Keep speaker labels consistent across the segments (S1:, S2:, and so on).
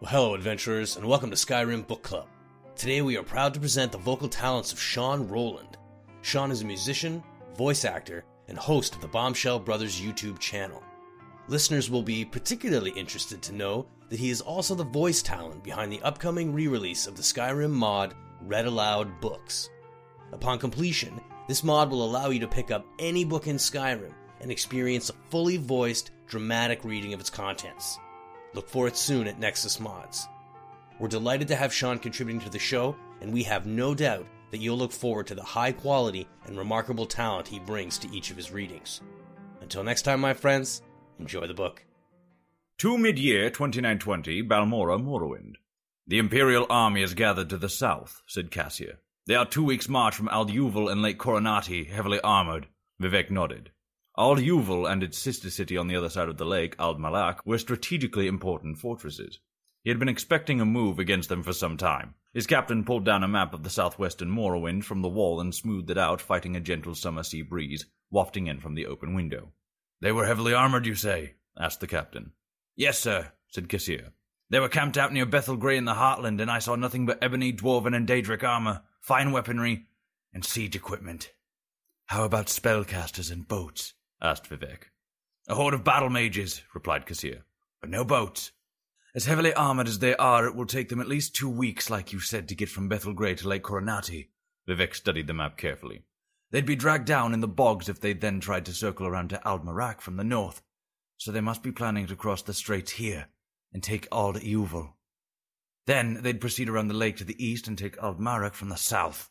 S1: Well, hello, adventurers, and welcome to Skyrim Book Club. Today we are proud to present the vocal talents of Sean Rowland. Sean is a musician, voice actor, and host of the Bombshell Brothers YouTube channel. Listeners will be particularly interested to know that he is also the voice talent behind the upcoming re release of the Skyrim mod Read Aloud Books. Upon completion, this mod will allow you to pick up any book in Skyrim and experience a fully voiced, dramatic reading of its contents. Look for it soon at Nexus Mods. We're delighted to have Sean contributing to the show, and we have no doubt that you'll look forward to the high quality and remarkable talent he brings to each of his readings. Until next time, my friends, enjoy the book.
S2: To mid-year 2920, Balmora, Morrowind. The Imperial army is gathered to the south, said Cassyr. They are two weeks' march from Ald Iuval and Lake Coronati, heavily armored. Vivec nodded. Ald Iuval and its sister city on the other side of the lake, Ald Marak, were strategically important fortresses. He had been expecting a move against them for some time. His captain pulled down a map of the southwestern Morrowind from the wall and smoothed it out, fighting a gentle summer sea breeze, wafting in from the open window. They were heavily armored, you say? asked the captain. Yes, sir, said Cassyr. They were camped out near Bethel Grey in the Heartland, and I saw nothing but ebony, dwarven, and daedric armor, fine weaponry, and siege equipment. How about spellcasters and boats? Asked Vivec. A horde of battle mages, replied Cassyr, but no boats. As heavily armored as they are, it will take them at least two weeks, like you said, to get from Bethel Grey to Lake Coronati. Vivec studied the map carefully. They'd be dragged down in the bogs if they then tried to circle around to Ald Marak from the north, so they must be planning to cross the straits here and take Ald. Then they'd proceed around the lake to the east and take Ald Marak from the south.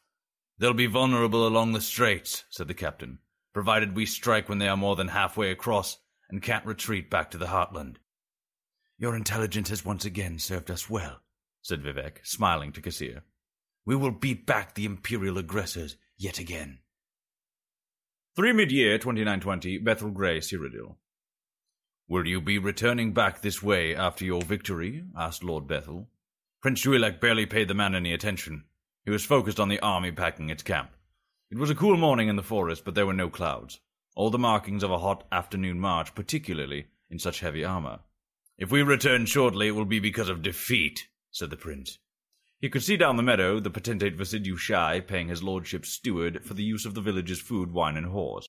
S2: They'll be vulnerable along the straits, said the captain provided we strike when they are more than halfway across and can't retreat back to the heartland. Your intelligence has once again served us well, said Vivec, smiling to Cassyr. We will beat back the Imperial aggressors yet again. 3 mid-year 2920, Bethel Grey, Cyrodiil. Will you be returning back this way after your victory? asked Lord Bethel. Prince Juilek barely paid the man any attention. He was focused on the army packing its camp. It was a cool morning in the forest, but there were no clouds. All the markings of a hot afternoon march, particularly in such heavy armor. If we return shortly, it will be because of defeat, said the prince. He could see down the meadow the potentate Versidue-Shaie paying his lordship's steward for the use of the village's food, wine, and horse.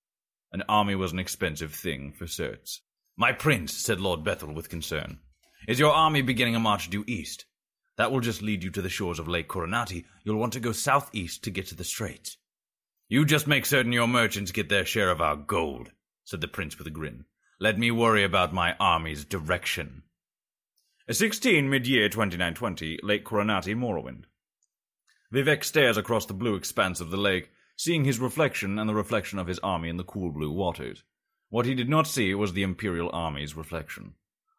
S2: An army was an expensive thing, for certs. My prince, said Lord Bethel with concern, is your army beginning a march due east? That will just lead you to the shores of Lake Coronati. You'll want to go southeast to get to the straits. You just make certain your merchants get their share of our gold, said the prince with a grin. Let me worry about my army's direction. 16 mid-year 2920, Lake Coronati, Morrowind. Vivec stares across the blue expanse of the lake, seeing his reflection and the reflection of his army in the cool blue waters. What he did not see was the Imperial army's reflection.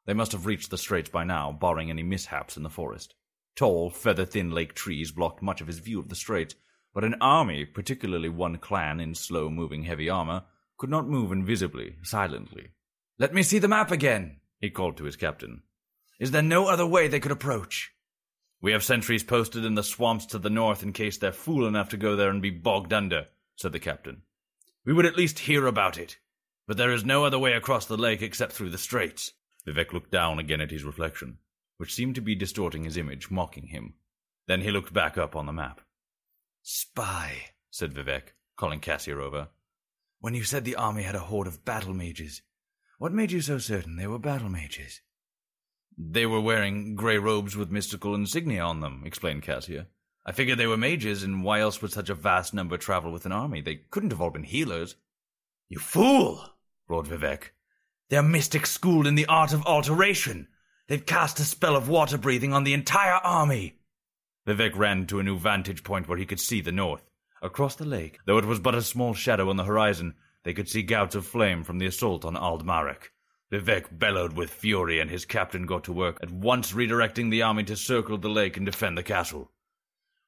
S2: They must have reached the straits by now, barring any mishaps in the forest. Tall, feather-thin lake trees blocked much of his view of the straits, but an army, particularly one clan in slow moving heavy armor, could not move invisibly, silently. Let me see the map again, he called to his captain. Is there no other way they could approach? We have sentries posted in the swamps to the north in case they're fool enough to go there and be bogged under, said the captain. We would at least hear about it. But there is no other way across the lake except through the straits. Vivec looked down again at his reflection, which seemed to be distorting his image, mocking him. Then he looked back up on the map. Spy, said Vivec, calling Cassyr over. When you said the army had a horde of battle mages, what made you so certain they were battle mages? They were wearing grey robes with mystical insignia on them, explained Cassyr. I figured they were mages, and why else would such a vast number travel with an army? They couldn't have all been healers. You fool! roared Vivec. They're mystics schooled in the art of alteration. They've cast a spell of water breathing on the entire army. Vivec ran to a new vantage point where he could see the north. Across the lake, though it was but a small shadow on the horizon, they could see gouts of flame from the assault on Aldmarek. Vivec bellowed with fury, and his captain got to work, at once redirecting the army to circle the lake and defend the castle.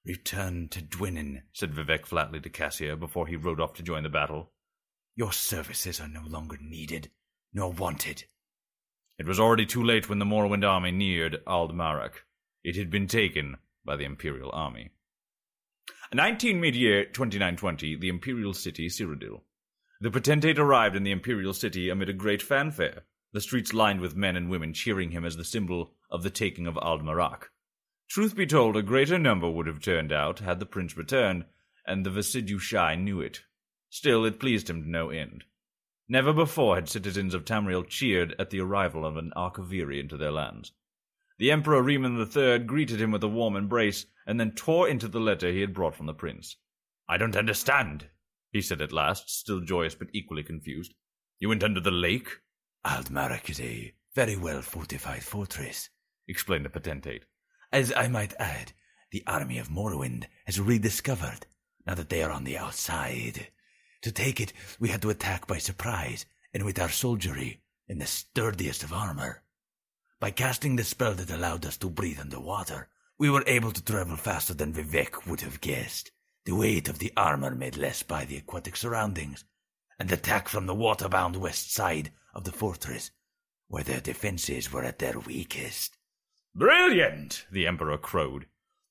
S2: Return to Dwynnen, said Vivec flatly to Cassyr before he rode off to join the battle. Your services are no longer needed, nor wanted. It was already too late when the Morrowind army neared Ald Marak. It had been taken by the Imperial Army. 19 mid-year 2920, the Imperial City, Cyrodiil. The potentate arrived in the Imperial City amid a great fanfare. the streets lined with men and women cheering him as the symbol of the taking of Ald Marak. Truth be told, a greater number would have turned out had the prince returned, and the Versidue-Shaie knew it. Still, it pleased him to no end. Never before had citizens of Tamriel cheered at the arrival of an Akaviri into their lands. The Emperor Reman III greeted him with a warm embrace, and then tore into the letter he had brought from the prince. I don't understand, he said at last, still joyous but equally confused. You went under the lake?
S3: Ald Marak is a very well fortified fortress, explained the potentate. As I might add, the army of Morrowind has rediscovered, now that they are on the outside. To take it, we had to attack by surprise, and with our soldiery in the sturdiest of armor. By casting the spell that allowed us to breathe underwater, we were able to travel faster than Vivec would have guessed. The weight of the armor made less by the aquatic surroundings, and attack from the water-bound west side of the fortress, where their defenses were at their weakest.
S2: Brilliant! the Emperor crowed.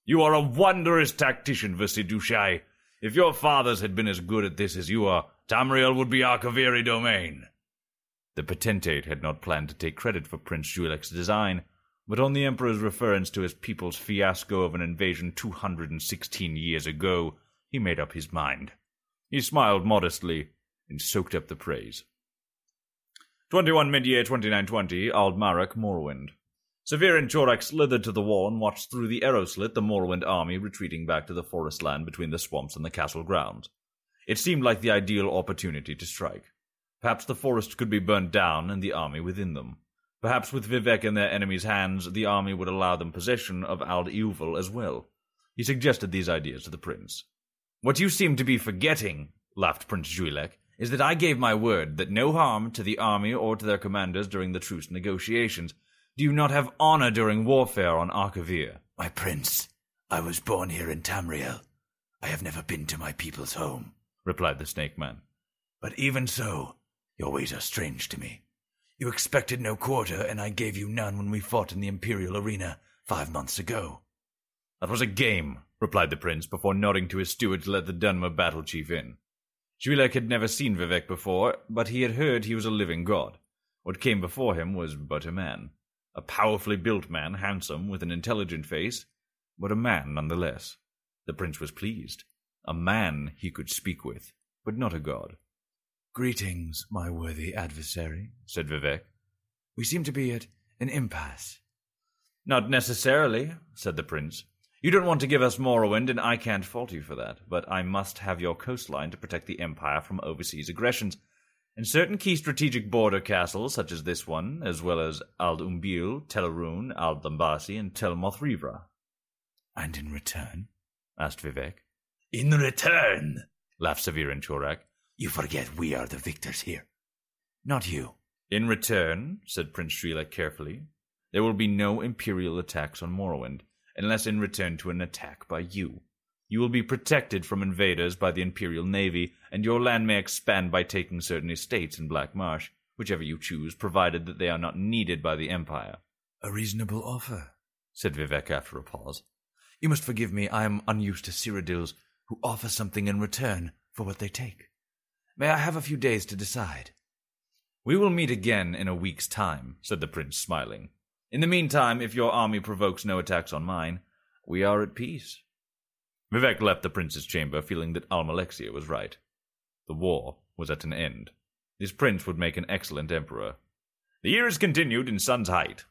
S2: You are a wondrous tactician, Versidue-Shaie. If your fathers had been as good at this as you are, Tamriel would be our Kaviri domain. The potentate had not planned to take credit for Prince Juilek's design, but on the Emperor's reference to his people's fiasco of an invasion 216 years ago, he made up his mind. He smiled modestly and soaked up the praise. 21 mid-year 2920, Ald Marak, Morrowind. Savirien-Chorak slithered to the wall and watched through the arrow slit the Morrowind army retreating back to the forest land between the swamps and the castle grounds. It seemed like the ideal opportunity to strike. Perhaps the forest could be burned down and the army within them. Perhaps with Vivec in their enemies' hands, the army would allow them possession of Ald Iuval as well. He suggested these ideas to the prince. What you seem to be forgetting, laughed Prince Juilek, is that I gave my word that no harm to the army or to their commanders during the truce negotiations, do you not have honor during warfare on Akavir?
S3: My prince, I was born here in Tamriel. I have never been to my people's home, replied the snake man. But even so, your ways are strange to me. You expected no quarter, and I gave you none when we fought in the Imperial arena five months ago.
S2: That was a game, replied the prince, before nodding to his steward to let the Dunmer battle chief in. Juilek had never seen Vivec before, but he had heard he was a living god. What came before him was but a man. A powerfully built man, handsome, with an intelligent face, but a man nonetheless. The prince was pleased. A man he could speak with, but not a god.
S3: Greetings, my worthy adversary, said Vivec. We seem to be at an impasse.
S2: Not necessarily, said the prince. You don't want to give us Morrowind, and I can't fault you for that, but I must have your coastline to protect the Empire from overseas aggressions and certain key strategic border castles, such as this one, as well as Ald Umbil, Tel'aran'rhiod, Ald Lambasi, and Tel Mothrivra.
S3: And in return?
S2: asked Vivec.
S3: In return, laughed Savirien-Chorak, you forget we are the victors here. Not you.
S2: In return, said Prince Strelok carefully, there will be no Imperial attacks on Morrowind, unless in return to an attack by you. You will be protected from invaders by the Imperial Navy, and your land may expand by taking certain estates in Black Marsh, whichever you choose, provided that they are not needed by the Empire.
S3: A reasonable offer, said Vivec after a pause. You must forgive me, I am unused to Cyrodiils who offer something in return for what they take. May I have a few days to decide?
S2: We will meet again in a week's time, said the prince, smiling. In the meantime, if your army provokes no attacks on mine, we are at peace. Vivec left the prince's chamber feeling that Almalexia was right. The war was at an end. This prince would make an excellent emperor. The years continued in sun's height.